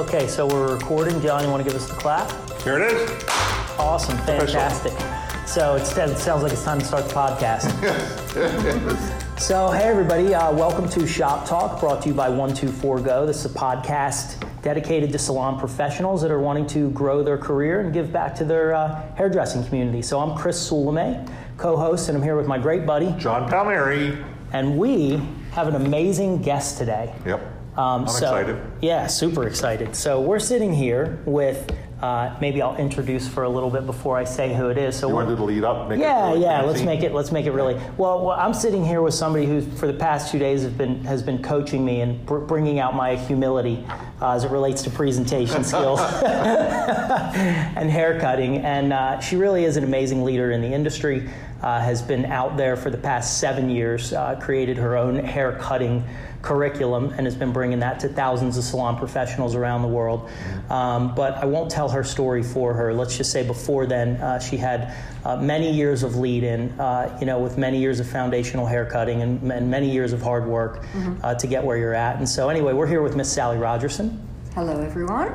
Okay, so we're recording. John, you want to give us the clap? Here it is. Awesome, fantastic. So it sounds like it's time to start the podcast. so, hey everybody, uh, welcome to Shop Talk, brought to you by 124Go. This is a podcast dedicated to salon professionals that are wanting to grow their career and give back to their uh, hairdressing community. So, I'm Chris Sulame, co host, and I'm here with my great buddy, John Palmieri. and we have an amazing guest today. Yep. Um, I'm so- excited. Yeah, super excited. So we're sitting here with. Uh, maybe I'll introduce for a little bit before I say who it is. So You we're- want to do the lead up? Make it yeah, really yeah. Let's make it. Let's make it really. Well, well, I'm sitting here with somebody who, for the past two days, has been has been coaching me and br- bringing out my humility uh, as it relates to presentation skills and haircutting. And uh, she really is an amazing leader in the industry. Uh, has been out there for the past seven years. Uh, created her own hair cutting curriculum and has been bringing that to thousands of salon professionals around the world. Um, but I won't tell her story for her. Let's just say before then, uh, she had uh, many years of lead in, uh, you know, with many years of foundational hair cutting and, and many years of hard work uh, to get where you're at. And so, anyway, we're here with Miss Sally Rogerson Hello, everyone.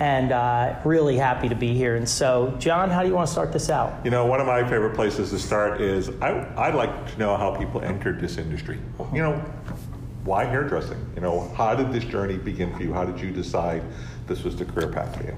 and uh, really happy to be here. And so, John, how do you want to start this out? You know, one of my favorite places to start is I, I'd like to know how people entered this industry. You know, why hairdressing? You know, how did this journey begin for you? How did you decide this was the career path for you?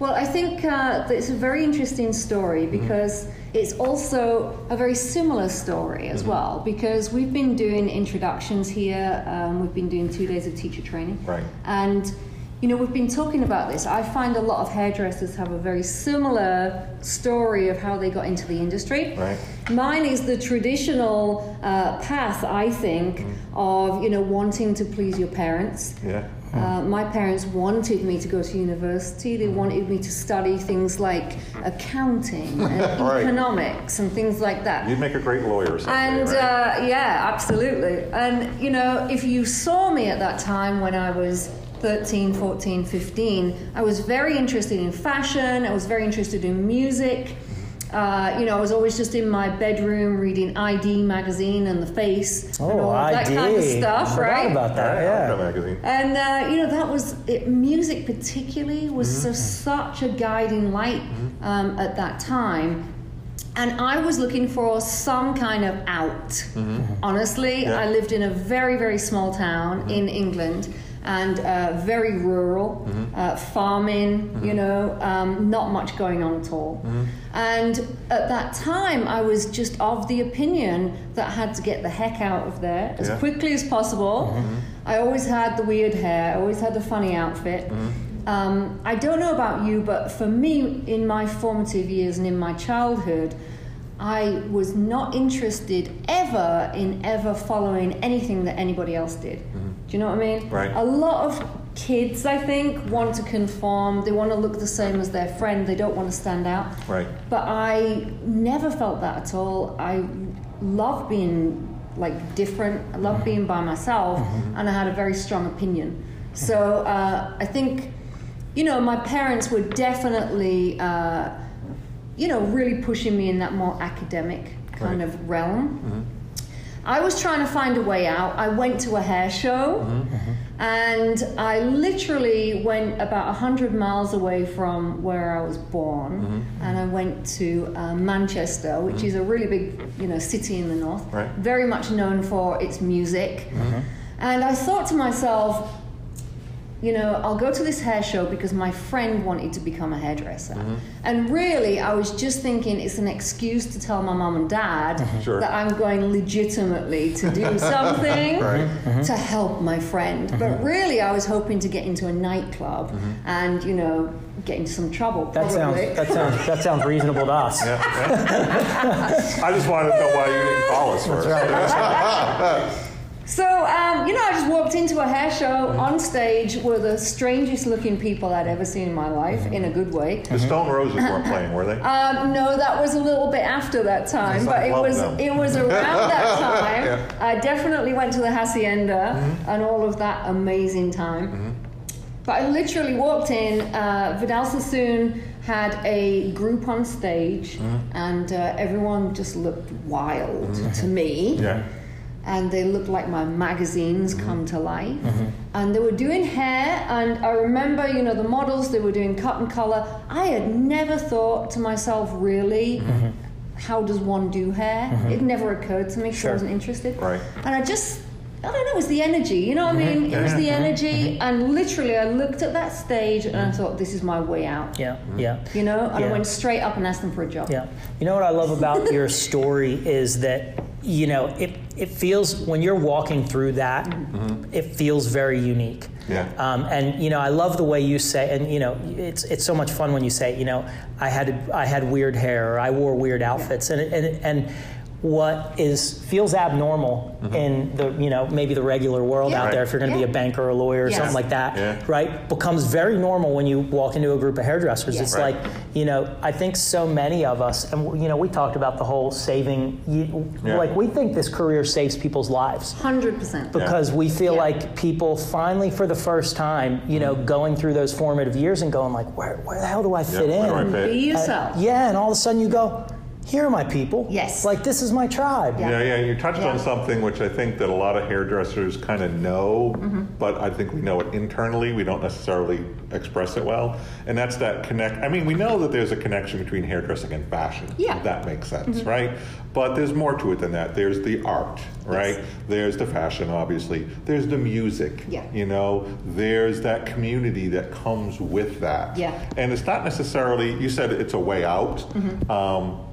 Well, I think uh, it's a very interesting story Mm-hmm. because it's also a very similar story as well. Because we've been doing introductions here, um, we've been doing two days of teacher training, Right. And you know, we've been talking about this. I find a lot of hairdressers have a very similar story of how they got into the industry. Right. Mine is the traditional uh, path, I think, of you know wanting to please your parents. Yeah. Uh, my parents wanted me to go to university. They wanted me to study things like accounting and Right. economics and things like that. You'd make a great lawyer And right? uh, yeah, absolutely. And you know, if you saw me at that time when I was 13, 14, 15, I was very interested in fashion, I was very interested in music. Uh, you know, I was always just in my bedroom reading i-D magazine and The Face and all of that kind of stuff, Oh, right? about that. Right, Yeah. Magazine. And uh, you know that was it, music, particularly, was so, such a guiding light um, at that time. And I was looking for some kind of out. Honestly, Yeah. I lived in a very, very small town in England and uh, very rural, uh, farming, you know, um, not much going on at all. And at that time, I was just of the opinion that I had to get the heck out of there as Yeah. quickly as possible. I always had the weird hair, I always had the funny outfit. Um, I don't know about you, but for me, in my formative years and in my childhood, I was not interested ever in ever following anything that anybody else did. Do you know what I mean? Right. A lot of kids, I think, want to conform. They want to look the same as their friend. They don't want to stand out. Right. But I never felt that at all. I love being like different. I love being by myself, and I had a very strong opinion. So uh, I think, you know, my parents were definitely, uh, you know, really pushing me in that more academic kind Right. of realm. I was trying to find a way out. I went to a hair show mm-hmm. and I literally went about 100 miles away from where I was born mm-hmm. and I went to uh, Manchester, which is a really big you know, city in the north, Right. very much known for its music. Mm-hmm. And I thought to myself, you know, I'll go to this hair show because my friend wanted to become a hairdresser. Mm-hmm. And really, I was just thinking it's an excuse to tell my mom and dad mm-hmm. Sure. that I'm going legitimately to do something Right. to help my friend. But really, I was hoping to get into a nightclub and, you know, get into some trouble. That sounds that sounds that sounds reasonable to us. Yeah, yeah. I just wanted to know why you didn't call us first. So, um, you know, I just walked into a hair show on stage were the strangest looking people I'd ever seen in my life, in a good way. The Stone Roses weren't playing, were they? Um, no, that was a little bit after that time, but it was them. it was around that time. Yeah. I definitely went to the hacienda and all of that amazing time. But I literally walked in. Uh, Vidal Sassoon had a group on stage, and uh, everyone just looked wild to me. yeah. And they looked like my magazines mm-hmm. come to life. Mm-hmm. And they were doing hair, and I remember, you know, the models, they were doing cut and color. I had never thought to myself, really, mm-hmm. how does one do hair? It never occurred to me because I wasn't interested. Right. And I just, I don't know, it was the energy, you know what I mean? It was the energy, and literally, I looked at that stage and I thought, this is my way out. Yeah, yeah. You know, and I went straight up and asked them for a job. Yeah. You know what I love about your story is that, you know, it, it feels, when you're walking through that, it feels very unique. Yeah. Um, and, you know, I love the way you say, and, you know, it's, it's so much fun when you say, you know, I had, I had weird hair or I wore weird outfits. And, and, and what is, feels abnormal in the, you know, maybe the regular world Yeah. out there, if you're going to be a banker or a lawyer or Yes. something like that, Yeah. right, becomes very normal when you walk into a group of hairdressers. Yes. It's Right. like, you know, I think so many of us, and you know, we talked about the whole saving. You, Yeah. Like we think this career saves people's lives 100%. because we feel Yeah. like people finally, for the first time, you know, going through those formative years and going like, where, where the hell do I fit where do I in? fit? Be Uh, yourself. yeah, and all of a sudden you go, here are my people. Yes. Like this is my tribe. Yeah. Yeah, yeah, you touched Yeah. on something which I think that a lot of hairdressers kind of know, Mm-hmm. but I think we know it internally. We don't necessarily express it well. And that's that connect. I mean, we know that there's a connection between hairdressing and fashion. Yeah. Mm-hmm. if That makes sense, right? But there's more to it than that. There's the art, right? Yes. There's the fashion, obviously. There's the music. Yeah. You know, there's that community that comes with that. Yeah. And it's not necessarily, you said it's a way out. Um,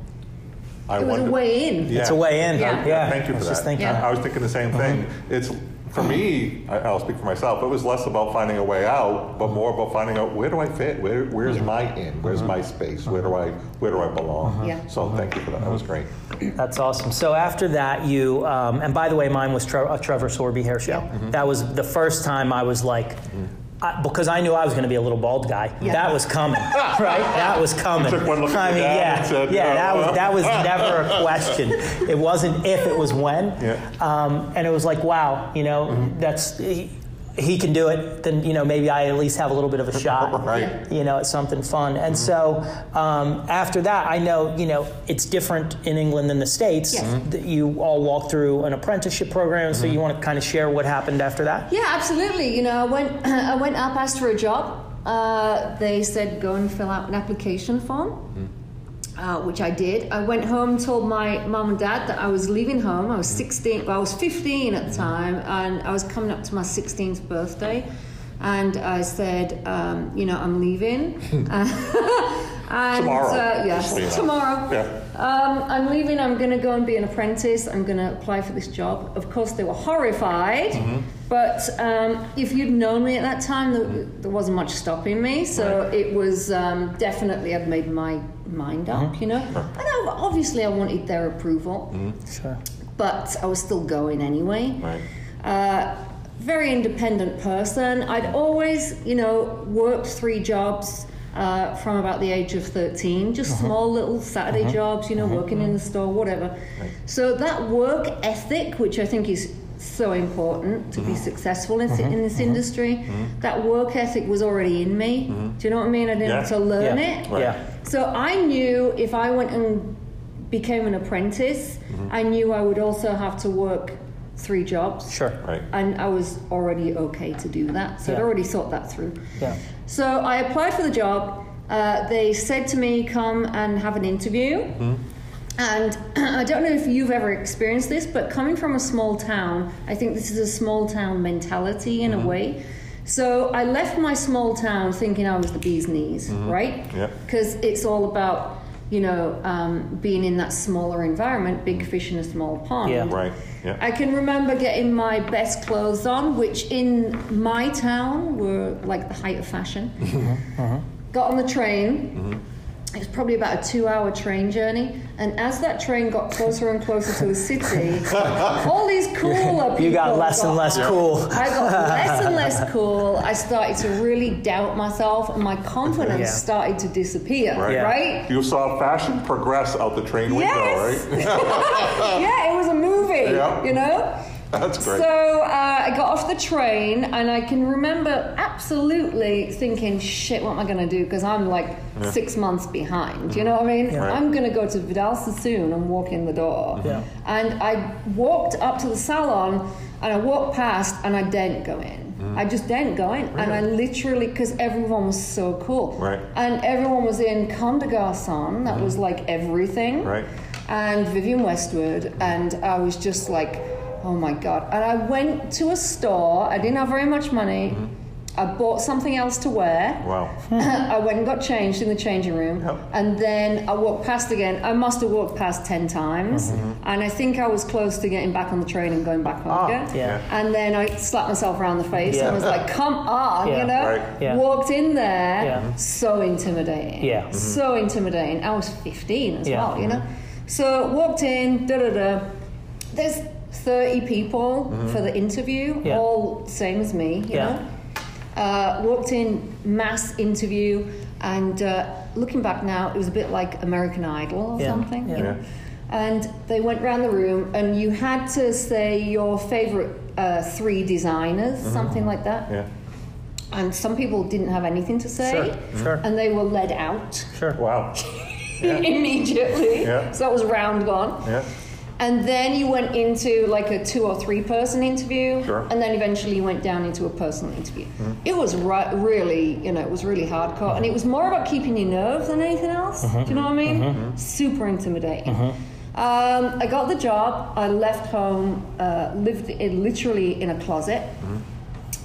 I Mm-hmm. It was a way in. Yeah. It's a way in. Yeah. Yeah. Thank you I for was that. just thinking. Yeah. I was thinking the same thing. It's for me. I- I'll speak for myself. It was less about finding a way out, but more about finding out where do I fit. Where, where's my in? Where's my space? Where do I where do I belong? Yeah. So thank you for that. That was great. That's awesome. So after that, you um, and by the way, mine was Tre- a Trevor Sorbie hair show. That was the first time I was like. I, because I knew I was going to be a little bald guy. Yeah. That was coming, right? That was coming. Took one look at I mean, yeah, and said, yeah. "Oh, That was that was never a question. It wasn't if, it was when. Yeah. Um, and it was like, wow, you know, that's he, can do it. Then you know, maybe I at least have a little bit of a shot Right. you know, at something fun. And so um, after that, I know, you know, it's different in England than the States. Yes. Mhm. That you all walk through an apprenticeship program. So you want to kind of share what happened after that? Yeah, absolutely. You know, I went, I went up, asked for a job. Uh, they said go and fill out an application form, uh, which I did. I went home, told my mum and dad that I was leaving home. I was 16, well, I was 15 at the time, and I was coming up to my 16th birthday. And I said, um, you know, I'm leaving. and, Tomorrow, Uh, yes, so you know. tomorrow. Yeah. Um, I'm leaving. I'm going to go and be an apprentice. I'm going to apply for this job. Of course, they were horrified. Mm-hmm. But um, if you'd known me at that time, there, there wasn't much stopping me. So Right. it was um, definitely I'd made my mind up, Mm-hmm. you know. And I, obviously, I wanted their approval, Sure. but I was still going anyway. Right. Uh, very independent person. I'd always, you know, worked three jobs uh, from about the age of 13, just uh-huh. small little Saturday uh-huh. jobs, you know, uh-huh. working in the store, whatever. So that work ethic, which I think is so important to be successful in, in this industry, that work ethic was already in me. Do you know what I mean? I didn't have to learn Yeah. it. Right. Yeah. So I knew if I went and became an apprentice, I knew I would also have to work three jobs. Sure. Right. And I was already okay to do that. So I'd already thought that through. Yeah. So I applied for the job. Uh, they said to me, come and have an interview. Hmm. And I don't know if you've ever experienced this, but coming from a small town, I think this is a small town mentality in a way. So I left my small town thinking I was the bee's knees, right? Yep. Because it's all about, you know, um, being in that smaller environment, big mm. fish in a small pond. Yeah. Right. Yeah. I can remember getting my best clothes on, which in my town were like the height of fashion. Mm-hmm, mm-hmm. Got on the train. It was probably about a two-hour train journey, and as that train got closer and closer to the city, all these cooler people You got less and less cool. I got less and less cool. I started to really doubt myself, and my confidence Yeah. started to disappear. Right. Yeah. right? You saw fashion progress out the train window, Yes. right? yeah, it was a movie, Yeah. you know? That's great. So uh, I got off the train, and I can remember absolutely thinking, "Shit, what am I going to do?" Because I'm like six months behind. You know what I mean? Right. I'm going to go to Vidal Sassoon and walk in the door. Yeah. And I walked up to the salon, and I walked past, and I didn't go in. Mm. I just didn't go in, and I literally because everyone was so cool, Right. And everyone was in Comme des Garçons, that was like everything, Mm-hmm. Right. and Vivienne Westwood, and I was just like, oh my god. And I went to a store. I didn't have very much money. I bought something else to wear. Wow. I went and got changed in the changing room, Yep. and then I walked past again. I must have walked past ten times, and I think I was close to getting back on the train and going back home Ah, again. yeah. And then I slapped myself around the face Yeah. and was like, "Come on," Yeah. you know. Right. Yeah. Walked in there, Yeah. so intimidating. Yeah. Mhm. So intimidating. I was 15 as Yeah. well, you know. So walked in, da da da. There's 30 people for the interview, Yeah. all same as me, you Yeah. know. Uh, walked in, mass interview, and uh, looking back now, it was a bit like American Idol or Yeah. something. Yeah. You know? And they went around the room, and you had to say your favorite uh, three designers, something like that. Yeah. And some people didn't have anything to say, Sure, sure. and they were led out Sure. Wow. Yeah. immediately. Yeah. So that was round gone. Yeah. And then you went into like a two or three person interview, Sure. Mm-hmm. and then eventually you went down into a personal interview. It was ri- really, you know, it was really hardcore, and it was more about keeping your nerve than anything else. Mm-hmm. Do you know what I mean? Super intimidating. Um, I got the job. I left home, uh, lived in, literally in a closet.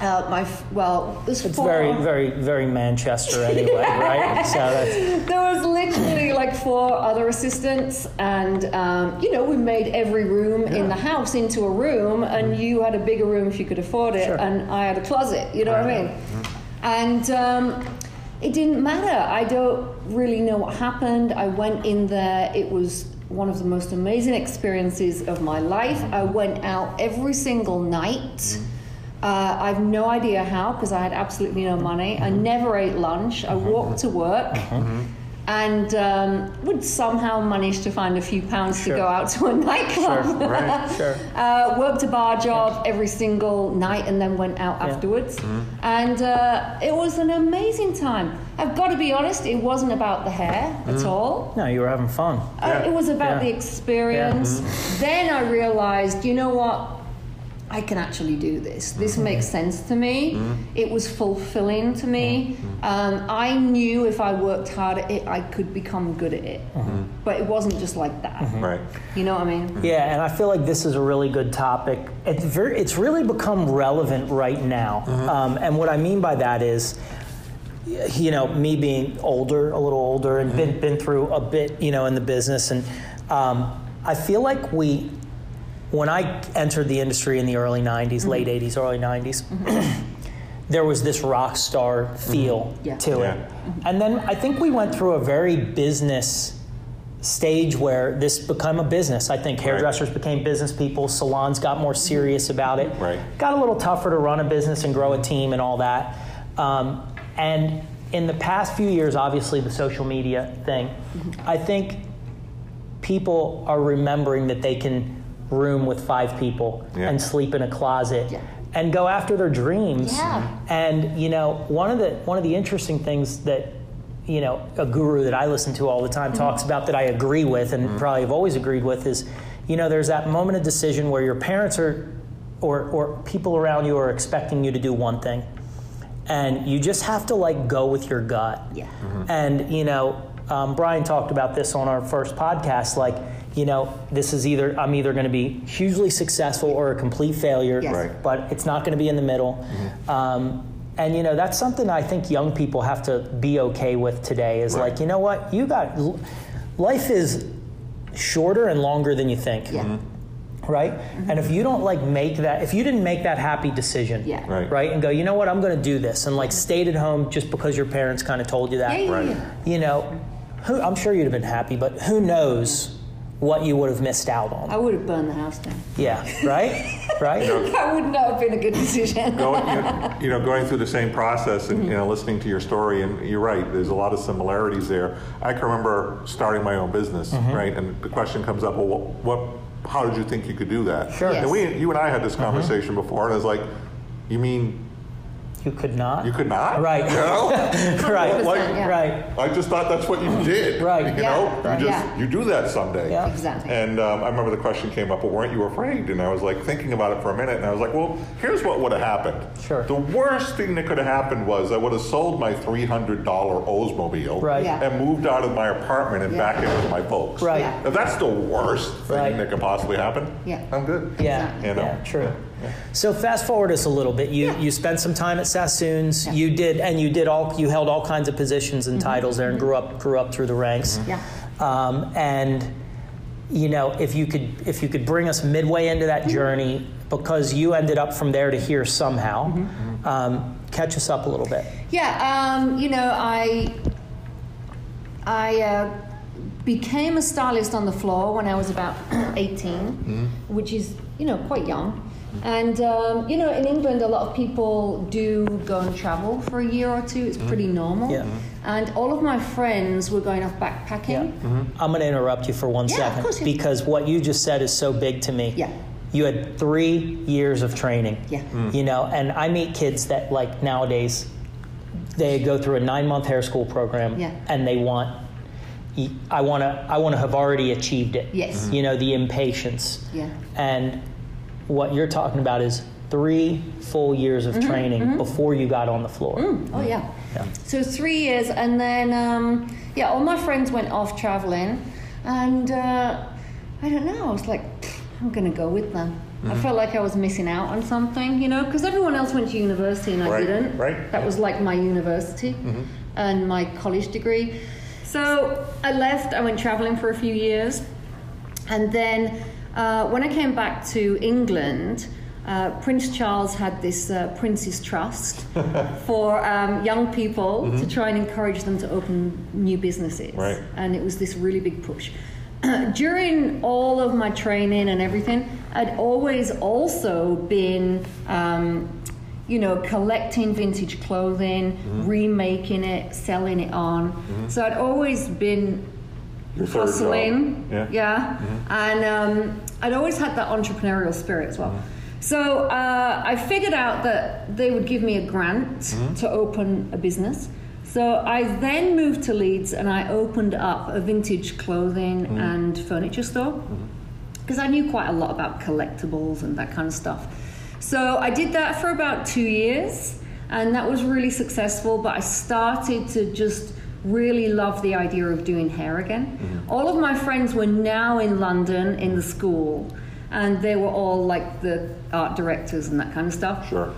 Mm-hmm. Uh, my f- well, there's It's four. very, very, very Manchester anyway, right? So that's There was literally like four other assistants, and um, you know, we made every room in the house into a room, and you had a bigger room if you could afford it, Sure. and I had a closet. You know what I mean? And um, it didn't matter. I don't really know what happened. I went in there. It was one of the most amazing experiences of my life. I went out every single night. Uh, I have no idea how because I had absolutely no money. I never ate lunch. I walked to work and um, would somehow manage to find a few pounds Sure. to go out to a nightclub. Sure, right, sure. uh, worked a bar job every single night and then went out afterwards. And uh, it was an amazing time. I've got to be honest, it wasn't about the hair at all. no, you were having fun. Uh, Yeah. it was about Yeah. the experience. Then I realized, you know what? I can actually do this. This mm-hmm. makes sense to me. Mm-hmm. It was fulfilling to me. Mm-hmm. Um, I knew if I worked hard at it, I could become good at it. But it wasn't just like that. Right. You know what I mean? Yeah, and I feel like this is a really good topic. It's very, it's really become relevant right now. Um, and what I mean by that is, you know, me being older, a little older, and been been through a bit, you know, in the business, and um, I feel like we, when I entered the industry in the early '90s, mm-hmm. late '80s, early '90s. Mm-hmm. There was this rock star mm-hmm. feel Yeah. to Yeah. it. And then I think we went through a very business stage where this became a business. I think hairdressers became business people, salons got more serious about it. Right. Got a little tougher to run a business and grow a team and all that. Um, and in the past few years, obviously the social media thing, I think people are remembering that they can room with five people Yeah. and sleep in a closet Yeah. and go after their dreams. Yeah. Mm-hmm. And you know, one of the one of the interesting things that you know a guru that I listen to all the time mm-hmm. talks about that I agree with and mm-hmm. probably have always agreed with is, you know, there's that moment of decision where your parents are or or people around you are expecting you to do one thing. And you just have to like go with your gut. Yeah. And you know, um, Brian talked about this on our first podcast. Like, you know, this is either I'm either going to be hugely successful or a complete failure. Yes. Right. But it's not going to be in the middle. Mm-hmm. Um, and you know, that's something I think young people have to be okay with today. Is Right. like, you know what, you got life is shorter and longer than you think Yeah. Mm-hmm. right? And if mm-hmm. you don't like make that, if you didn't make that happy decision, Yeah. Right. right, and go, you know what, I'm going to do this, and like stayed at home just because your parents kind of told you that, Yeah, yeah, Right. you know, who I'm sure you'd have been happy, but who knows what you would have missed out on. I would have burned the house down. Yeah, right, right. That would not have been a good decision. going, you know, you know, going through the same process and you know, listening to your story, and you're right. There's a lot of similarities there. I can remember starting my own business, right? And the question comes up: Well, what, what how did you think you could do that? Sure. And we, you and I had this Mm-hmm. conversation before, and I was like, you mean You could not. you could not? Right. You know? right. Like- yeah. Right. I just thought that's what you did. Right. You Yeah. know, Right. you just Yeah. you do that someday. Yeah. Exactly. And um, I remember the question came up, well, weren't you afraid? And I was like thinking about it for a minute, and I was like, well, here's what would have happened. Sure. The worst thing that could have happened was I would have sold my $300 Oldsmobile Right. Yeah. and moved out of my apartment and Yeah. back in with my folks. Right. Yeah. If that's the worst thing Right. that could possibly happen, Yeah. I'm good. Yeah. Exactly. You know? Yeah. True. So fast forward us a little bit. You Yeah. you spent some time at Sassoon's. Yeah. You did, and you did all. You held all kinds of positions and titles there, and grew up grew up through the ranks. Mm-hmm. Yeah. Um, and you know, if you could if you could bring us midway into that journey, because you ended up from there to here somehow. Um, catch us up a little bit. Yeah, um, you know, I I uh, became a stylist on the floor when I was about 18, which is you know quite young. And um, you know, in England, a lot of people do go and travel for a year or two. It's pretty normal. Yeah. And all of my friends were going off backpacking. Yeah. I'm going to interrupt you for one Yeah, second because what you just said is so big to me. Yeah. You had three years of training. Yeah. You know, and I meet kids that like nowadays they go through a nine month hair school program Yeah. and they want I want to I want to have already achieved it. Yes. Mhm. You know, the impatience. Yeah. And what you're talking about is three full years Mm-hmm, of training before you got on the floor. Oh yeah. Yeah. So three years, and then um, yeah, all my friends went off traveling, and uh, I don't know. I was like, I'm gonna go with them. I felt like I was missing out on something, you know, because everyone else went to university and I Right, didn't. right. That was like my university and my college degree. So I left. I went traveling for a few years, and then uh, when I came back to England, uh, Prince Charles had this uh, Prince's Trust for um, young people to try and encourage them to open new businesses. Right. And it was this really big push. During all of my training and everything, I'd always also been. Um, you know, collecting vintage clothing, remaking it, selling it on. So I'd always been Your third job. hustling. Yeah. And um, I'd always had that entrepreneurial spirit as well. So uh, I figured out that they would give me a grant mm-hmm. to open a business. So I then moved to Leeds and I opened up a vintage clothing mm-hmm. and furniture store mm-hmm. because I knew quite a lot about collectibles and that kind of stuff. So I did that for about two years, and that was really successful. But I started to just really loved the idea of doing hair again. Mm-hmm. All of my friends were now in London in the school, and they were all like the art directors and that kind of stuff. Sure.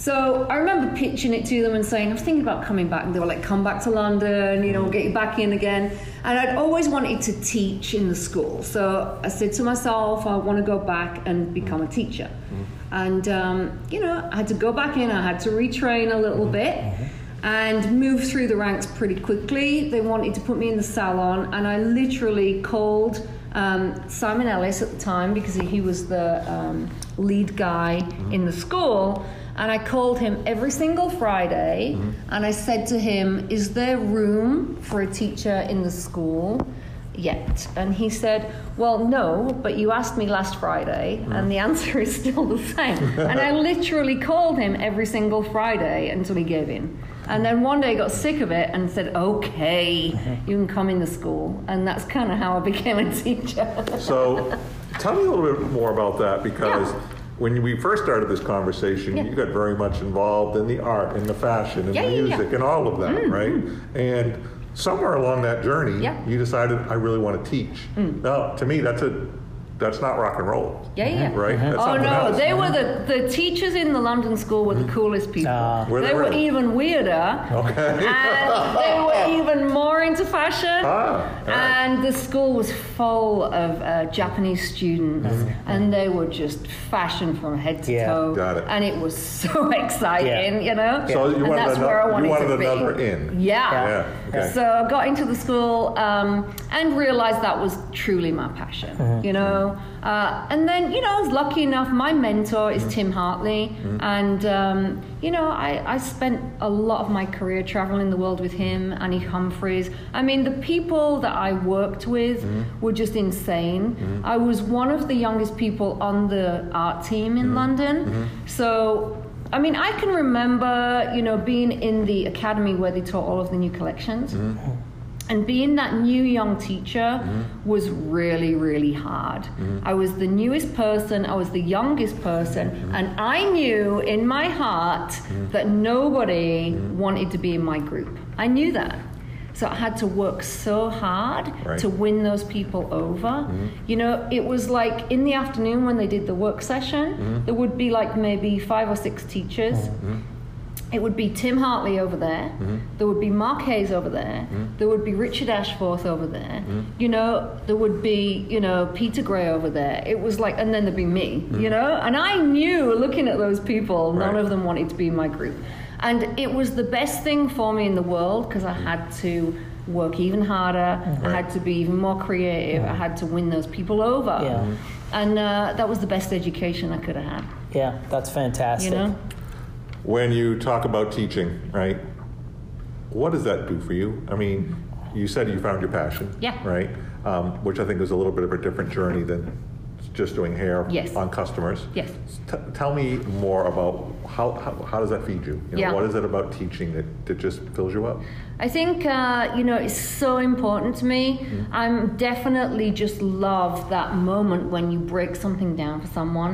So I remember pitching it to them and saying, I was thinking about coming back. And they were like, come back to London, you know, get you back in again. And I'd always wanted to teach in the school. So I said to myself, I want to go back and become a teacher. Mm-hmm. And, um, you know, I had to go back in, I had to retrain a little bit mm-hmm. And move through the ranks pretty quickly. They wanted to put me in the salon, and I literally called um, Simon Ellis at the time because he was the um, lead guy in the school. And I called him every single Friday and I said to him, Is there room for a teacher in the school yet? And he said, Well, no, but you asked me last Friday and the answer is still the same. and I literally called him every single Friday until he gave in. And then one day I got sick of it and said, Okay, you can come in the school. And that's kind of how I became a teacher. So, tell me a little bit more about that because Yeah. when we first started this conversation, Yeah. you got very much involved in the art and the fashion and Yeah, the yeah, yeah. Music and all of that, right? And somewhere along that journey. Mm. you decided I really want to teach. Now, to me, that's a that's not rock and roll. Yeah, yeah. Mm-hmm. Right? Mm-hmm. That's Oh no, else. they were mm-hmm. the, the teachers in the London school were the coolest people. Ah. Were they they were really? even weirder. Okay. And they were even more into fashion. Ah, all right. And the school was full of uh, Japanese students, and they were just fashion from head to Yeah. toe. Got it. And it was so exciting, you know. So you and wanted that's ano- where I you wanted, wanted to be. another in. Yeah. Yeah, okay. So I got into the school um, and realized that was truly my passion. You know. Uh, and then, you know, I was lucky enough, my mentor is Tim Hartley. And, um, you know, I, I spent a lot of my career traveling the world with him, Annie Humphreys. I mean, the people that I worked with were just insane. I was one of the youngest people on the art team in London. So, I mean, I can remember, you know, being in the academy where they taught all of the new collections. Mm-hmm. And being that new young teacher mm-hmm. was really, really hard. Mm-hmm. I was the newest person, I was the youngest person, and I knew in my heart that nobody wanted to be in my group. I knew that. So I had to work so hard Right. to win those people over. Mm-hmm. You know, it was like in the afternoon when they did the work session, mm-hmm. there would be like maybe five or six teachers. Mm-hmm. It would be Tim Hartley over there. There would be Mark Hayes over there. There would be Richard Ashforth over there. You know, there would be, you know, Peter Gray over there. It was like, and then there'd be me, you know? And I knew looking at those people, none of them wanted to be in my group. And it was the best thing for me in the world because I had to work even harder. I had to be even more creative. I had to win those people over. Yeah. And uh, that was the best education I could have had, Yeah, that's fantastic. you know? When you talk about teaching, right? What does that do for you? I mean, you said you found your passion, Yeah. right? Um, which I think was a little bit of a different journey than just doing hair Yes. on customers. Yes. T- tell me more about how, how, how does that feed you? you know, Yeah. What is it about teaching that, that just fills you up? I think uh, you know it's so important to me. I'm definitely just love that moment when you break something down for someone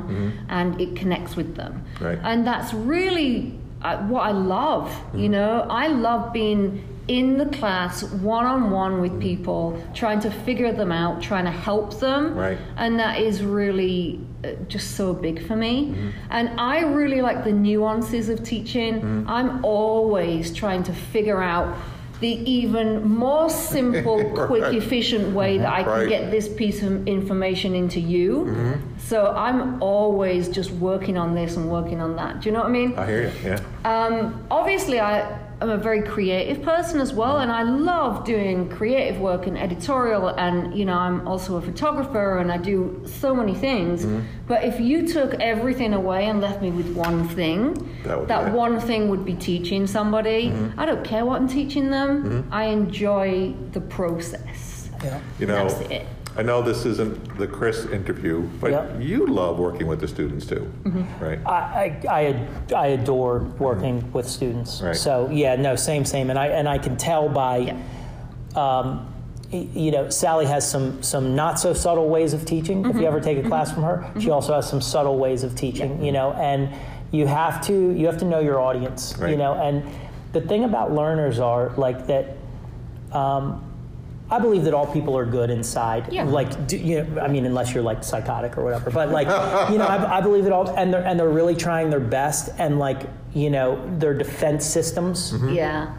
and it connects with them, Right. and that's really uh, what I love. You know, I love being in the class one on one with people, trying to figure them out, trying to help them, Right. and that is really uh, just so big for me. And I really like the nuances of teaching. I'm always trying to figure out the even more simple, quick, efficient way that I can Right. get this piece of information into you. So I'm always just working on this and working on that. Do you know what I mean? I hear you. Yeah. Um, obviously, I am a very creative person as well, and I love doing creative work and editorial. And you know, I'm also a photographer, and I do so many things. Mm-hmm. But if you took everything away and left me with one thing, That would be it. one thing would be teaching somebody. Mm-hmm. I don't care what I'm teaching them. I enjoy the process. Yeah. You know, That's it. I know this isn't the Chris interview, but Yep. you love working with the students too, Mm-hmm. right? I, I, I, ad- I adore working with students. Right. So yeah, no, same, same, and I and I can tell by, Yeah. um, y- you know, Sally has some some not so subtle ways of teaching. If you ever take a class from her, she also has some subtle ways of teaching. You know, and you have to you have to know your audience. You know, and the thing about learners are like that. Um, I believe that all people are good inside. Yeah. Like, do, you know, I mean, unless you're like psychotic or whatever. But like, you know, I, I believe that all, and they're and they're really trying their best, and like, you know, their defense systems, mm-hmm. Yeah.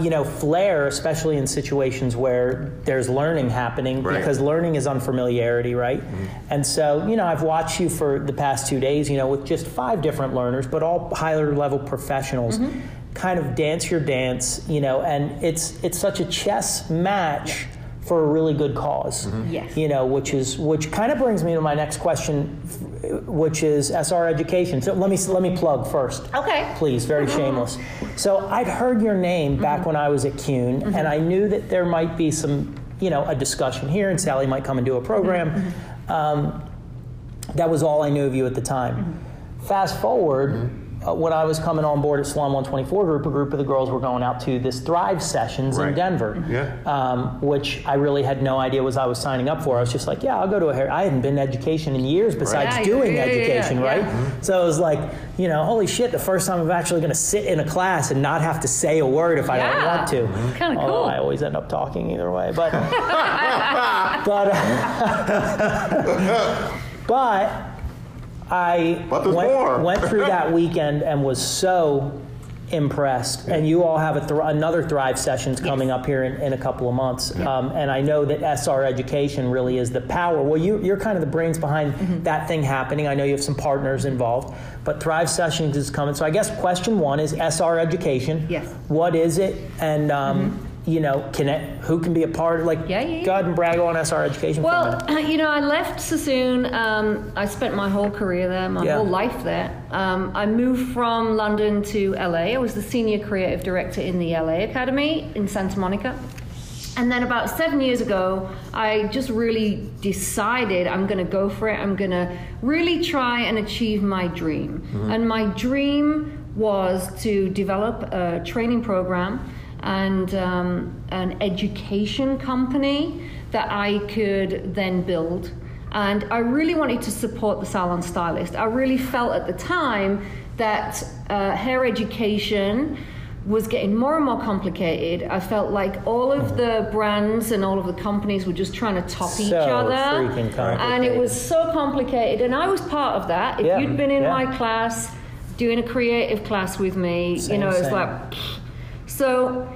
you know, flare, especially in situations where there's learning happening, Right. because learning is unfamiliarity, right? Mm-hmm. And so, you know, I've watched you for the past two days, you know, with just five different learners, but all higher level professionals. Mm-hmm. Kind of dance your dance, you know, and it's it's such a chess match for a really good because mm-hmm. Yes. You know, which is which kind of brings me to my next question, which is SR education. So let me let me plug first Okay. please, very mm-hmm. shameless. So I'd heard your name back mm-hmm. when I was at CUNY, and I knew that there might be some, you know, a discussion here, and Sally might come and do a program. Um, that was all I knew of you at the time. Fast forward, Uh, when I was coming on board at Salon 124 Group, a group of the girls were going out to this Thrive sessions in Denver. Yeah. Um, which I really had no idea was I was signing up for. I was just like, yeah, I'll go to a hair. I hadn't been in education in years besides Yeah, doing yeah, yeah, yeah, education, yeah. right? So it was like, you know, holy shit, the first time I'm actually going to sit in a class and not have to say a word if I don't want to. Kinda mm-hmm. cool. I always end up talking either way. But, but, but I went, more. went through that weekend and was so impressed. And you all have a thr another Thrive sessions coming up here in, in a couple of months. Um, and I know that SR Education really is the power. Well, you, you're kind of the brains behind Mm-hmm. that thing happening. I know you have some partners involved, but Thrive Sessions is coming. So I guess question one is SR Education. Yes. What is it? And um, you know, can it, who can be a part of like? Yeah, yeah. Go ahead and brag on SR Education. Well, you know, I left Sassoon. Um, I spent my whole career there, my Yeah. whole life there. Um, I moved from London to LA. I was the senior creative director in the LA Academy in Santa Monica. And then about seven years ago, I just really decided I'm going to go for it. I'm going to really try and achieve my dream. And my dream was to develop a training program and um, an education company that I could then build. And I really wanted to support the salon stylist. I really felt at the time that uh, hair education was getting more and more complicated. I felt like all of the brands and all of the companies were just trying to top each other. And it was so complicated. And I was part of that. If Yeah, you'd been in yeah. my class, doing a creative class with me, Same, you know, it's like, pfft. so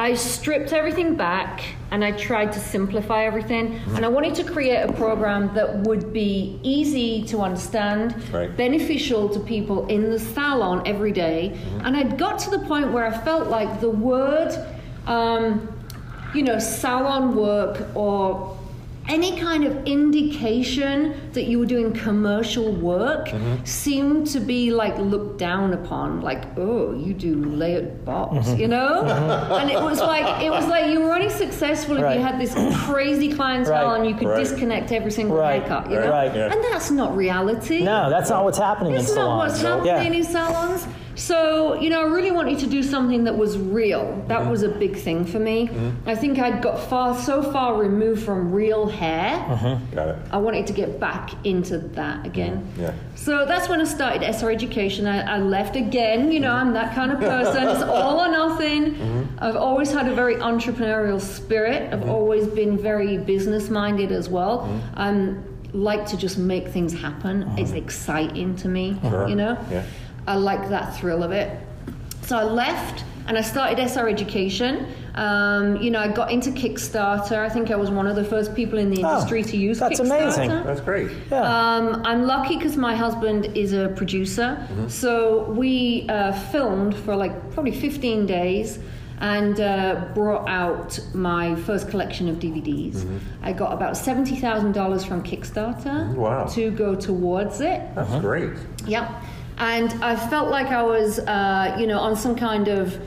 I stripped everything back and I tried to simplify everything. Mm-hmm. And I wanted to create a program that would be easy to understand, Right. beneficial to people in the salon every day. Mm-hmm. And I'd got to the point where I felt like the word, um, you know, salon work or any kind of indication that you were doing commercial work Mm-hmm. seemed to be like looked down upon like oh you do layered box Mm-hmm. you know and it was like it was like you were only successful if Right. you had this crazy clientele Right. and you could Right. disconnect every single Right. haircut you Right. know Right. Yeah. and that's not reality no, that's not what's happening it's in not salons. what's happening yeah. in salons. So, you know, I really wanted to do something that was real. That mm-hmm. was a big thing for me. Mm-hmm. I think I'd got far so far removed from real hair. Mm-hmm. Got it. I wanted to get back into that again. Yeah. So that's when I started SR Education. I, I left again. You know, I'm that kind of person. It's all or nothing. I've always had a very entrepreneurial spirit. I've always been very business minded as well. I'm like to just make things happen. It's exciting to me. Sure. You know. Yeah. I like that thrill of it. So I left and I started SR Education. Um, you know, I got into Kickstarter. I think I was one of the first people in the Oh, industry to use that's Kickstarter. amazing. That's great. Yeah. Um, I'm lucky because my husband is a producer. So we uh, filmed for like probably 15 days and uh, brought out my first collection of DVDs. I got about $70,000 from Kickstarter Wow. to go towards it. That's great. Yep. And I felt like I was, uh, you know, on some kind of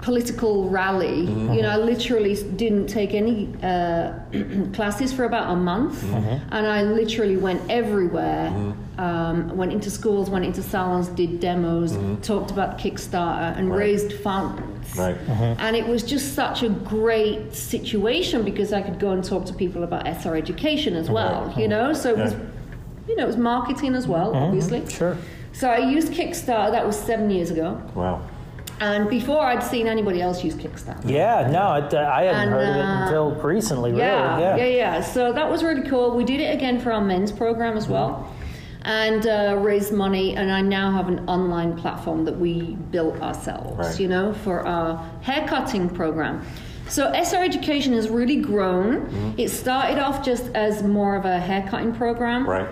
political rally. You know, I literally didn't take any uh, classes for about a month, and I literally went everywhere. Um, went into schools, went into salons, did demos, talked about Kickstarter, and Right. raised funds. Right. And it was just such a great situation because I could go and talk to people about SR education as well, you know? So it was, you know, it was marketing as well, obviously. Sure. So I used Kickstarter, that was seven years ago. Wow. And before I'd seen anybody else use Kickstarter. Yeah, no, it, uh, I hadn't And, heard of it uh, until recently, really. Yeah, Yeah. yeah, yeah. So that was really cool. We did it again for our men's program as well, and uh, raised money. And I now have an online platform that we built ourselves. Right. You know, for our haircutting program. So SR Education has really grown. It started off just as more of a haircutting program. Right.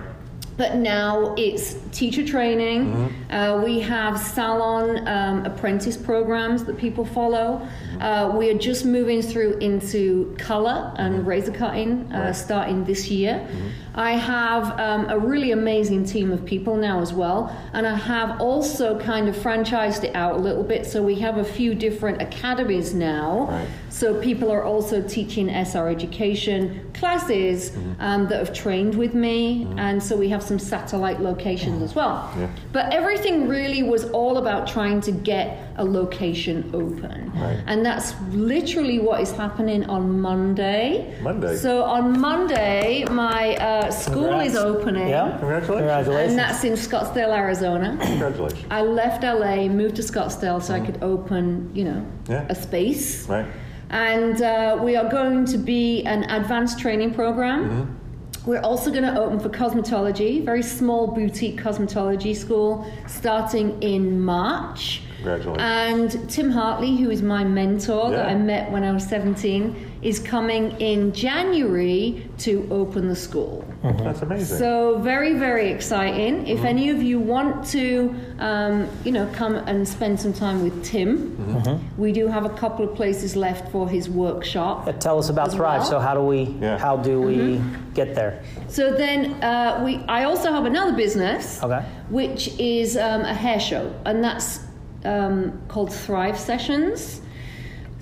But now it's teacher training. Uh, we have salon um, apprentice programs that people follow. Uh, we are just moving through into color and razor cutting uh, starting this year. I have um, a really amazing team of people now as well. And I have also kind of franchised it out a little bit. So we have a few different academies now. Right. So people are also teaching SR education classes um, that have trained with me, and so we have some satellite locations as well. Yeah. But everything really was all about trying to get a location open, Right. and that's literally what is happening on Monday. Monday. So on Monday, my uh, school Congrats. is opening. Yeah. Congratulations. Congratulations. And that's in Scottsdale, Arizona. Congratulations. I left LA, moved to Scottsdale so I could open, you know, Yeah. a space. Right. And uh, we are going to be an advanced training program. Mm-hmm. We're also going to open for cosmetology, very small boutique cosmetology school starting in March. Congratulations. And Tim Hartley, who is my mentor that I met when I was 17, is coming in January to open the school. That's amazing. So very, very exciting. If any of you want to, um, you know, come and spend some time with Tim, we do have a couple of places left for his workshop. Uh, Tell us about Thrive. well? So how do we Yeah. how do we get there? So then uh, we, I also have another business, Okay. which is um, a hair show, and that's um, called Thrive Sessions.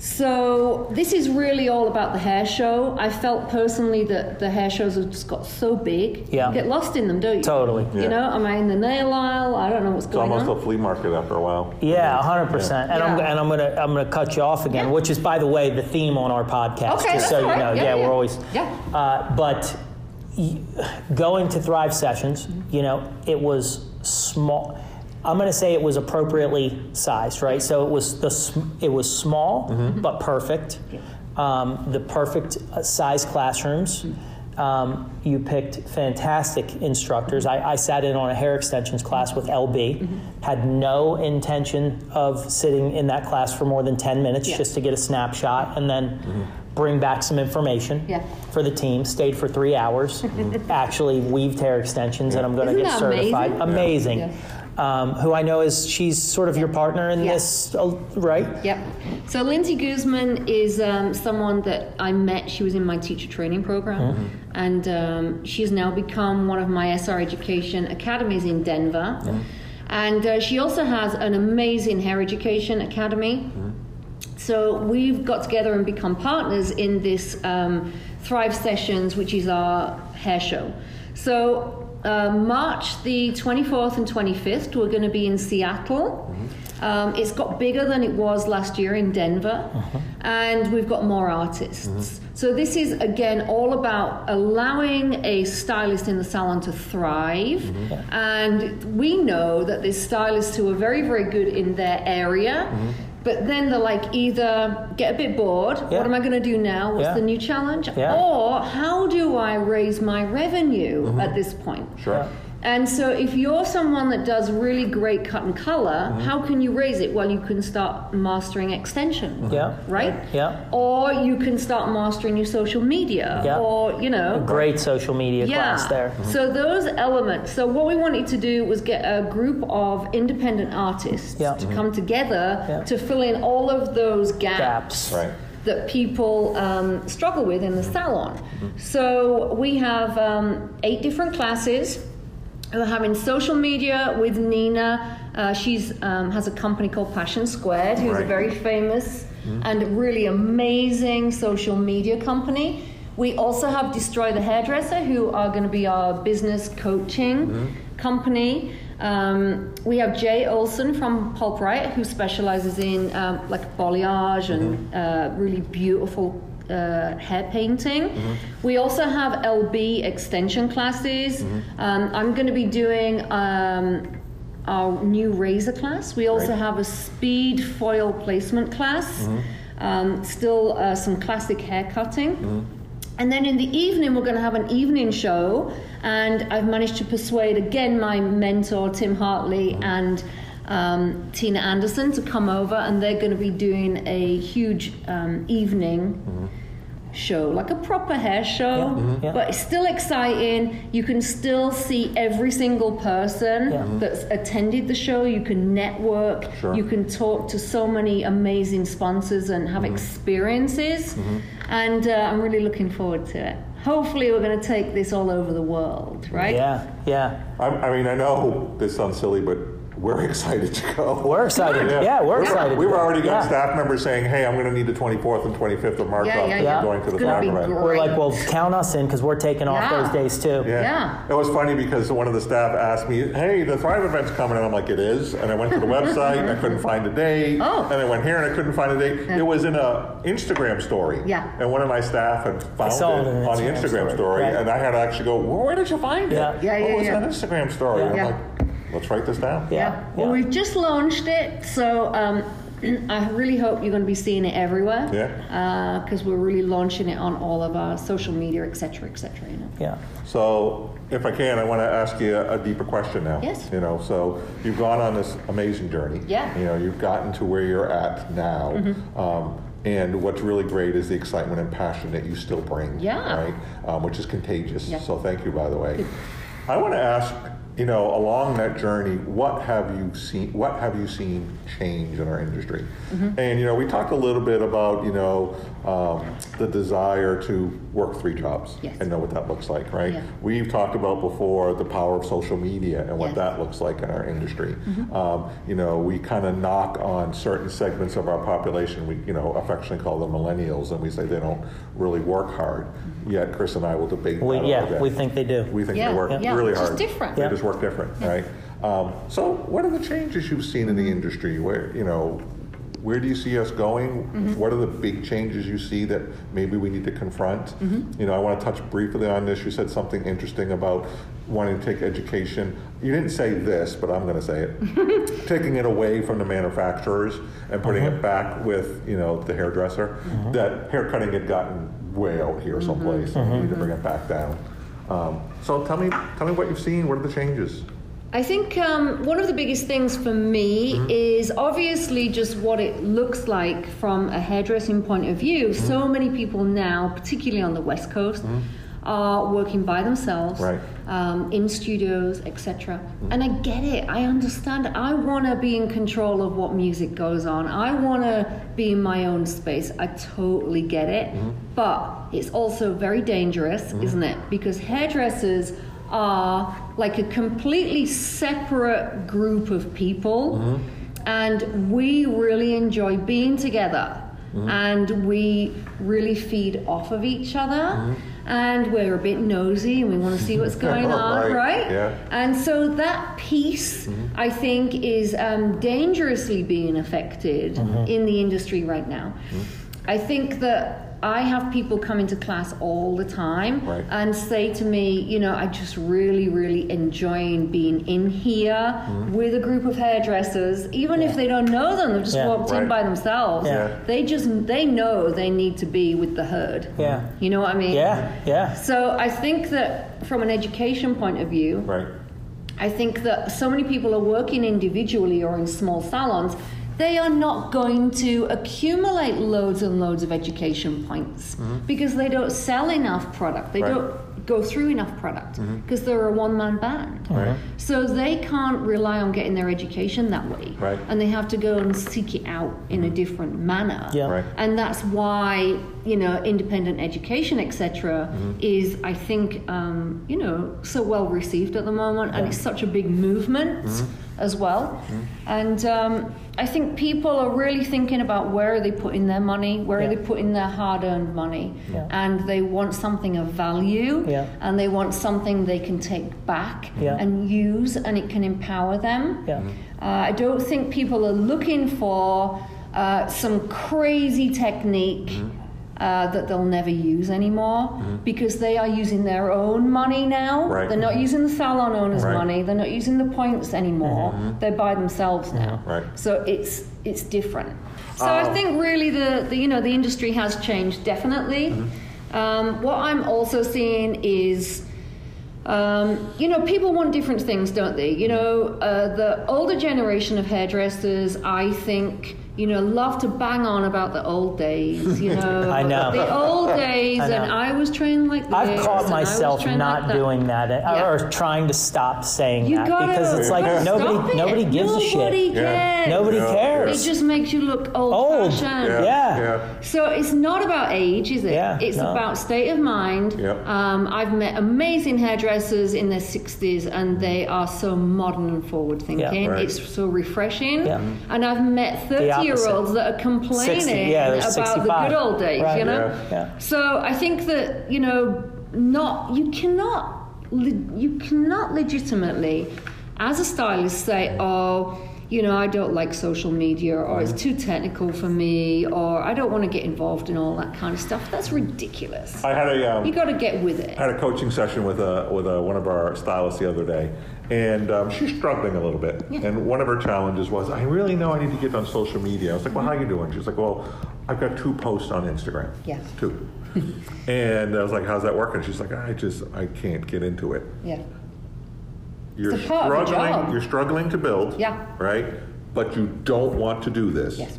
So this is really all about the hair show. I felt personally that the hair shows have just got so big. Yeah. You get lost in them, don't you? Totally. Yeah. You know, am I in the nail aisle? I don't know what's it's going on. It's almost on. a flea market after a while. Yeah, hundred percent. And I'm and I'm gonna I'm gonna cut you off again, Yeah. which is by the way the theme on our podcast. Okay, just so that's you know. Yeah, Yeah, yeah. we're always. Yeah. Uh, but going to Thrive sessions, you know, it was small. I'm going to say it was appropriately sized, right? So it was the it was small but perfect. Um, the perfect uh, size classrooms. Um, you picked fantastic instructors. I, I sat in on a hair extensions class with LB. Had no intention of sitting in that class for more than 10 minutes Yeah. just to get a snapshot and then bring back some information Yeah. for the team. Stayed for three hours. Actually weaved hair extensions, and I'm going to get certified. amazing? Amazing. Um, who I know is she's sort of your partner in Yeah. this, uh, right? Yep. So Lindsay Guzman is um, someone that I met. She was in my teacher training program, and um, she's now become one of my SR Education academies in Denver. And uh, she also has an amazing hair education academy. So we've got together and become partners in this um, Thrive Sessions, which is our hair show. So uh, March the 24th and 25th, we're going to be in Seattle. Mm-hmm. Um, it's got bigger than it was last year in Denver, uh-huh. and we've got more artists. Mm-hmm. So this is again all about allowing a stylist in the salon to thrive, mm-hmm. and we know that there's stylists who are very, very good in their area. But then they're like either get a bit bored, Yeah. what am I going to do now? What's Yeah. the new challenge? Yeah. Or how do I raise my revenue Mm-hmm. at this point? Sure. And so, if you're someone that does really great cut and color, Mm-hmm. how can you raise it? Well, you can start mastering extension, Yeah. right? Yeah. Or you can start mastering your social media, Yeah. or you know, Great social media yeah. class there. So those elements. So what we wanted to do was get a group of independent artists Yeah. to come together Yeah. to fill in all of those Gaps. Right. that people um, struggle with in the salon. So we have um, eight different classes. We're having social media with Nina. Uh, she's um, has a company called Passion Squared, who's a very famous and really amazing social media company. We also have Destroy the Hairdresser, who are going to be our business coaching company. Um, we have Jay Olson from Pulp Riot, who specializes in um, like balayage and uh, really beautiful uh, hair painting. We also have LB extension classes. Um, I'm going to be doing um, our new razor class. We also Right. have a speed foil placement class. Um, still uh, some classic hair cutting. And then in the evening, we're going to have an evening show. And I've managed to persuade again my mentor, Tim Hartley, and um, Tina Anderson to come over. And they're going to be doing a huge um, evening show, like a proper hair show. Yeah, mm-hmm. yeah. But it's still exciting. You can still see every single person Yeah. Mm-hmm. that's attended the show. You can network. Sure. You can talk to so many amazing sponsors and have mm-hmm. experiences. And uh, I'm really looking forward to it. Hopefully, we're going to take this all over the world, right? Yeah, yeah. I, I mean, I know this sounds silly, but we're excited to go. We're excited. Yeah, we're We were- excited. We were already got Yeah. staff members saying, "Hey, I'm going to need the 24th and 25th of March Yeah, off yeah, because yeah. Going to the It's gonna Thrive event." We're like, well, count us in because we're taking off those days too. Yeah. Yeah. It was funny because one of the staff asked me, "Hey, the Thrive event's coming," and I'm like, "It is." And I went to the website and I couldn't find a date. Oh. And I went here and I couldn't find a date. It was in a Instagram story. Yeah. And one of my staff had found it it in an on the Instagram Instagram story. story, Right. and I had to actually go, well, "Where did you find it?" Yeah. Yeah, yeah, Oh, it was yeah. an Instagram story. Yeah. I'm Yeah. like, "Let's write this down." Yeah. Well, we've just launched it, so um, I really hope you're going to be seeing it everywhere. Yeah. Because we're really launching it on all of our social media, et cetera, et cetera. You know. yeah. So, if I can, I want to ask you a, a deeper question now. Yes. You know, so you've gone on this amazing journey. Yeah. You know, you've gotten to where you're at now. Um, And what's really great is the excitement and passion that you still bring. Yeah. Right? Um, which is contagious. Yeah. So thank you, by the way. I want to ask, you know, along that journey, what have you seen? What have you seen change in our industry? Mm-hmm. And you know, we talked a little bit about you know um, the desire to work three jobs Yes. and know what that looks like, right? Yeah. We've talked about before the power of social media and what Yes. that looks like in our industry. Mm-hmm. Um, you know, we kind of knock on certain segments of our population. We, you know, affectionately call them millennials, and we say they don't really work hard. Yet, Chris and I will debate We, that yeah, we think they do. We think Yeah, they work yeah. really It's just hard. different. They Yeah. just work different, right? Um, so, what are the changes you've seen in the industry? Where you know, where do you see us going? Mm-hmm. What are the big changes you see that maybe we need to confront? Mm-hmm. You know, I want to touch briefly on this. You said something interesting about wanting to take education. You didn't say this, but I'm going to say it. Taking it away from the manufacturers and putting Mm-hmm. it back with you know the hairdresser. That haircutting had gotten way out here someplace. and We need to bring it back down. Um, so tell me, tell me what you've seen. What are the changes? I think um, one of the biggest things for me Mm-hmm. is obviously just what it looks like from a hairdressing point of view. Mm-hmm. So many people now, particularly on the West Coast, are working by themselves Right. um, in studios, etc. Mm. And I get it. I understand. I want to be in control of what music goes on. I want to be in my own space. I totally get it. Mm-hmm. But it's also very dangerous, mm-hmm. isn't it? Because hairdressers are like a completely separate group of people, mm-hmm. and we really enjoy being together. And we really feed off of each other, and we're a bit nosy and we want to see what's going on, Right, right? yeah. And so that piece, mm-hmm. I think, is um, dangerously being affected mm-hmm. in the industry right now. Mm-hmm. I think that I have people come into class all the time Right. and say to me, you know, I just really, really enjoying being in here mm-hmm. with a group of hairdressers, even if they don't know them, they've just Yeah. walked Right. in by themselves. Yeah. They just they know they need to be with the herd. Yeah. You know what I mean? Yeah, yeah. So I think that from an education point of view, Right. I think that so many people are working individually or in small salons. They are not going to accumulate loads and loads of education points because they don't sell enough product. They Right. don't go through enough product because they're a one man band. Right. So they can't rely on getting their education that way. Right. And they have to go and seek it out in a different manner. Yeah. Right. And that's why, you know, independent education, etc., Mm-hmm. is, I think, um, you know, so well received at the moment. And it's such a big movement Mm-hmm. As well. And um, I think people are really thinking about where are they putting their money, where Yeah. are they putting their hard earned money. Yeah. And they want something of value. Yeah. And they want something they can take back and use and it can empower them. Yeah. Uh, I don't think people are looking for uh, some crazy technique uh, that they'll never use anymore because they are using their own money now. Right. They're not using the salon owner's Right. money. They're not using the points anymore. They're by themselves now. Right. So it's it's different. So I think really the, the you know the industry has changed definitely. Um, what I'm also seeing is um, you know, people want different things, don't they? You know, uh, the older generation of hairdressers, I think, you know, love to bang on about the old days. You know, I know. the old days, I and I was trained like this. I've caught and I was myself not like that. doing that, uh, Yeah. or trying to stop saying You that because it's like nobody it. nobody gives Nobody a shit. cares. Nobody Yeah. cares. It just makes you look old, Old. fashioned. Yeah. Yeah. So it's not about age, is it? Yeah, it's no. about state of mind. Yep. Um, I've met amazing hairdressers in their 60s and they are so modern and forward thinking. Yeah. Right. It's so refreshing. Yeah. And I've met 30 year olds that are complaining 60, yeah, about 65. the good old days, Right. you know? Yeah. Yeah. So I think that, you know, not, you cannot, you cannot legitimately, as a stylist, say, oh, you know, I don't like social media, or it's too technical for me, or I don't want to get involved in all that kind of stuff. That's ridiculous. I had a um, You got to get with it. I had a coaching session with a with a, one of our stylists the other day, and um, she's struggling a little bit. Yeah. And one of her challenges was, I really know I need to get on social media. I was like, Well, how are you doing? She's like, Well, I've got two posts on Instagram. Yeah. Two. and I was like, How's that working? She's like, I just I can't get into it. Yeah. You're It's a part of the struggling. You're struggling to build. Yeah. Right. But you don't want to do this. Yes.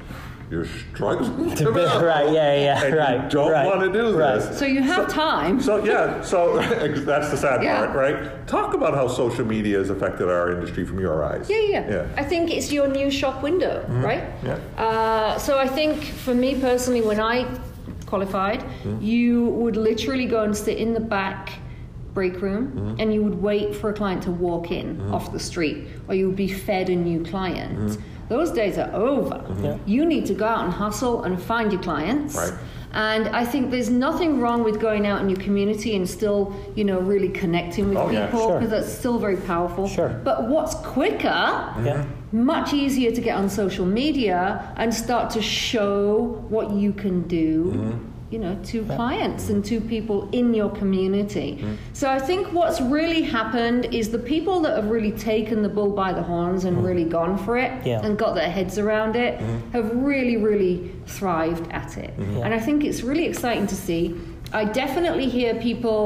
You're struggling To be- right, yeah, yeah, and right. you don't right, want to do right. this. So you have time. So yeah, so that's the sad Yeah. part, right? Talk about how social media has affected our industry from your eyes. Yeah, yeah. yeah. I think it's your new shop window, right? Yeah. Uh, so I think for me personally, when I qualified, you would literally go and sit in the back break room mm-hmm. and you would wait for a client to walk in mm-hmm. off the street or you would be fed a new client. Mm-hmm. Those days are over. Yeah. You need to go out and hustle and find your clients. Right. And I think there's nothing wrong with going out in your community and still, you know, really connecting with Oh, yeah. people Sure. because that's still very powerful. Sure. But what's quicker Yeah. much easier to get on social media and start to show what you can do you know to clients and to people in your community. Mm-hmm. So i think what's really happened is the people that have really taken the bull by the horns and mm-hmm. really gone for it Yeah. and got their heads around it mm-hmm. have really really thrived at it. And i think it's really exciting to see. I definitely hear people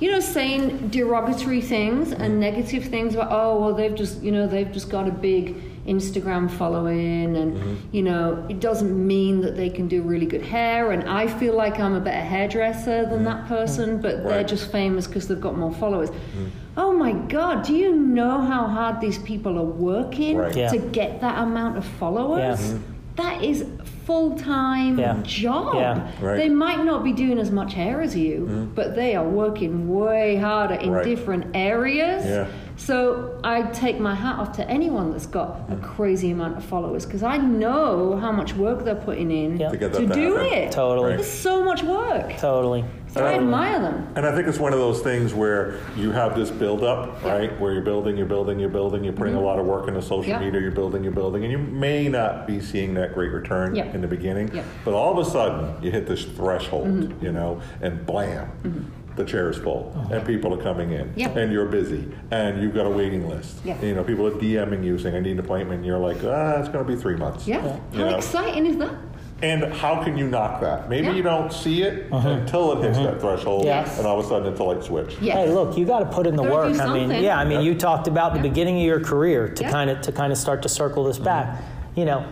you know saying derogatory things and negative things about oh well they've just you know they've just got a big Instagram following, and mm-hmm. you know, it doesn't mean that they can do really good hair. And I feel like I'm a better hairdresser than mm-hmm. that person, but they're just famous because they've got more followers. Mm-hmm. Oh my God, do you know how hard these people are working Right. Yeah. to get that amount of followers? Yeah. That is full time Yeah. job. Yeah. Right. They might not be doing as much hair as you, but they are working way harder in Right. different areas. Yeah. So I take my hat off to anyone that's got a crazy amount of followers because I know how much work they're putting in Yeah. To get that to do happen. it. Totally. It's so much work. Totally. So I admire them. And I think it's one of those things where you have this build up, right? Where you're building, you're building, you're building, you're putting a lot of work into social Mm-hmm. Yeah. media, you're building, you're building, and you may not be seeing that great return Yeah. in the beginning. Yeah. Mm-hmm. But all of a sudden, you hit this threshold, you know, and blam. The chair is full, oh, and people are coming in, Yeah. and you're busy, and you've got a waiting list. Yeah. You know, people are DMing you saying, "I need an appointment." And you're like, "Ah, it's going to be three months." Yeah. You How know? exciting is that? And how can you knock that? Maybe Yeah. you don't see it uh-huh. until it hits uh-huh. that threshold, Yes. and all of a sudden it's a light switch. Yeah. Hey, look, you got to put in the work. I mean, yeah, I mean, Yeah. you talked about the beginning of your career to Yeah. kind of to kind of start to circle this back. Mm-hmm. You know,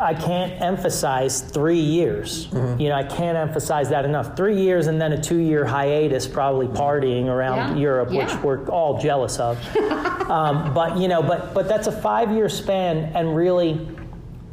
I can't emphasize three years. You know, I can't emphasize that enough. Three years and then a two-year hiatus, probably partying around Yeah. Europe, which we're all jealous of. um, but you know, but but that's a five-year span, and really.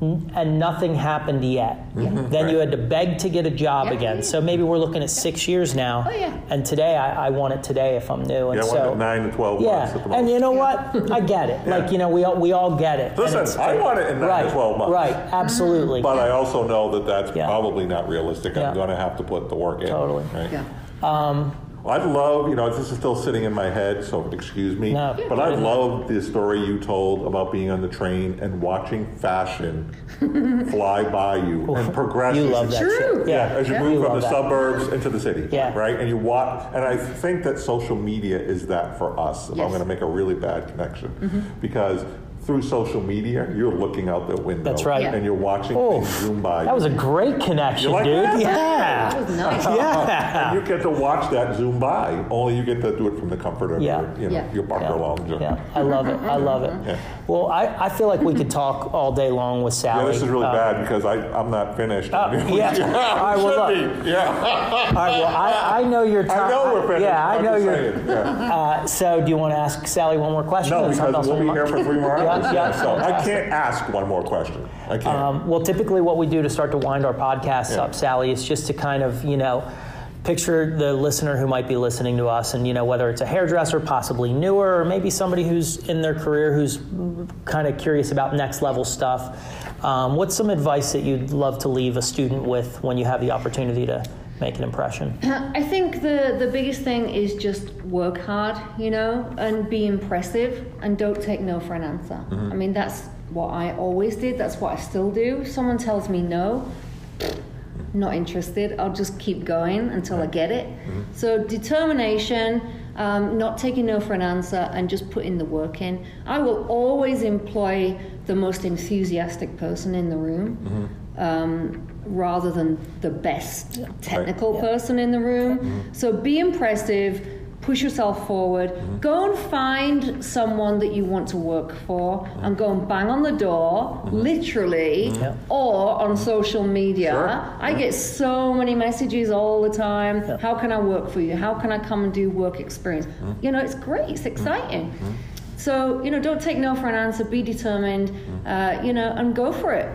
N- And nothing happened yet. Mm-hmm. Then you had to beg to get a job Yeah. again. So maybe we're looking at six years now. Oh, yeah. And today, I, I want it today if I'm new. And Yeah, so, one to nine to twelve yeah, months at the most. and you know what? I get it. Like you know, we all we all get it. Listen, I want it in nine to right, 12 months. Right, absolutely. But I also know that that's Yeah. probably not realistic. I'm going to have to put the work in. Totally. Right? Yeah. Well, I love, you know, this is still sitting in my head, so excuse me. No. But I love the story you told about being on the train and watching fashion fly by you and progress. you as love you- that True. shit. Yeah, as you Yeah. move You from the that. suburbs into the city, Yeah. right? And you walk, and I think that social media is that for us. If I'm going to make a really bad connection, mm-hmm. because through social media, you're looking out the window, That's right. and you're watching Oh, things zoom by. That was a great connection, like dude. that? Yeah. That was nice. Yeah. And you get to watch that zoom by. Only you get to do it from the comfort of Yeah. your, you know, Yeah. your Barker Yeah. lounge. Yeah, I love it. I love it. Yeah. Well, I, I feel like we could talk all day long with Sally. Yeah, this is really Uh, bad because I, I'm not finished. Oh, yeah. We All right, well, should be. Yeah. All right, well, I, I know your time. I know we're finished. Yeah, I know you're. saying, yeah. Uh, so, do you want to ask Sally one more question? No, because we'll be your here for three more hours. Yeah, so I can't ask one more question. I can't. Um, well, typically, what we do to start to wind our podcasts Yeah. up, Sally, is just to kind of, you know, picture the listener who might be listening to us, and you know, whether it's a hairdresser, possibly newer, or maybe somebody who's in their career who's kind of curious about next level stuff. Um, what's some advice that you'd love to leave a student with when you have the opportunity to make an impression? I think the, the biggest thing is just work hard, you know, and be impressive and don't take no for an answer. I mean, that's what I always did, that's what I still do. If someone tells me no, not interested, I'll just keep going until I get it. So, determination, um, not taking no for an answer, and just putting the work in. I will always employ the most enthusiastic person in the room. Um, rather than the best technical person in the room. So be impressive, push yourself forward. Mm-hmm. Go and find someone that you want to work for Mm-hmm. and go and bang on the door, literally, Yeah. or on social media. Sure. I get so many messages all the time. How can I work for you? How can I come and do work experience? Mm-hmm. You know, it's great, it's exciting. So, you know, don't take no for an answer, be determined, uh, you know, and go for it.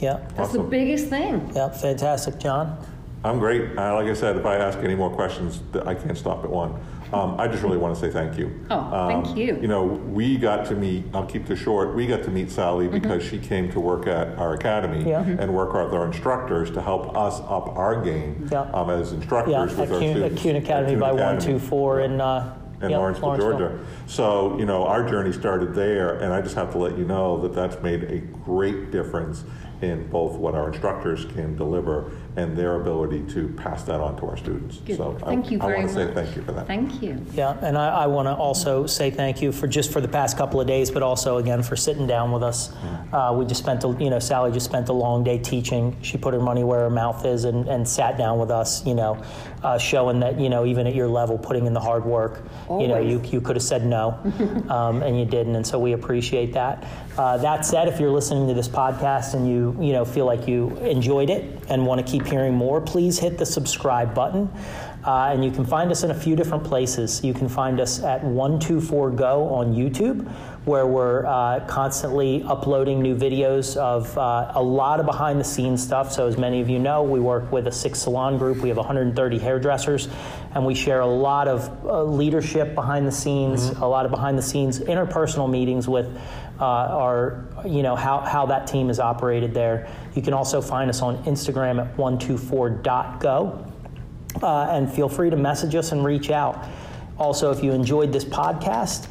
Yeah. That's the biggest thing. Yeah. Fantastic, John. I'm great. Uh, like I said, if I ask any more questions, I can't stop at one. Um, I just really want to say thank you. Oh, thank Um, you. You know, we got to meet, I'll keep this short, we got to meet Sally Mm-hmm. because she came to work at our academy Yeah. and work with our instructors to help us up our game Yeah. um, as instructors Yeah. with At our Cuny, students. at Cuny Academy At by Cuny one Academy. two four in. Uh, in yeah, Lawrenceville, Georgia. So, you know, our journey started there, and I just have to let you know that that's made a great difference in both what our instructors can deliver and their ability to pass that on to our students. Good. So I- Thank you I want to say thank you for that. Thank you. Yeah, and I, I want to also say thank you for just for the past couple of days, but also again for sitting down with us. Uh, we just spent, a, you know, Sally just spent a long day teaching. She put her money where her mouth is and, and sat down with us, you know, uh, showing that, you know, even at your level, putting in the hard work, you know, you, you could have said no, um, and you didn't, and so we appreciate that. Uh, that said, if you're listening to this podcast and you, you know, feel like you enjoyed it and want to keep hearing more, please hit the subscribe button. Uh, and you can find us in a few different places. You can find us at 124go on YouTube, where we're uh, constantly uploading new videos of uh, a lot of behind the scenes stuff. So, as many of you know, we work with a six salon group. We have 130 hairdressers, and we share a lot of uh, leadership behind the scenes, a lot of behind the scenes interpersonal meetings with uh, our, you know, how, how that team is operated there. You can also find us on Instagram at 124.go uh, and feel free to message us and reach out. Also, if you enjoyed this podcast,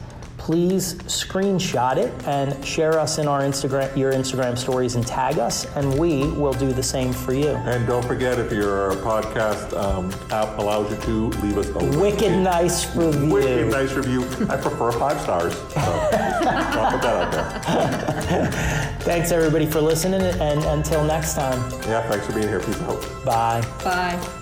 please screenshot it and share us in our Instagram, your Instagram stories, and tag us, and we will do the same for you. And don't forget, if your podcast um, app allows you to, leave us a Wicked nice review. wicked nice review. I prefer five stars. So I'll put that out there. Thanks everybody for listening, and until next time, Yeah, thanks for being here. Peace out. bye. Bye.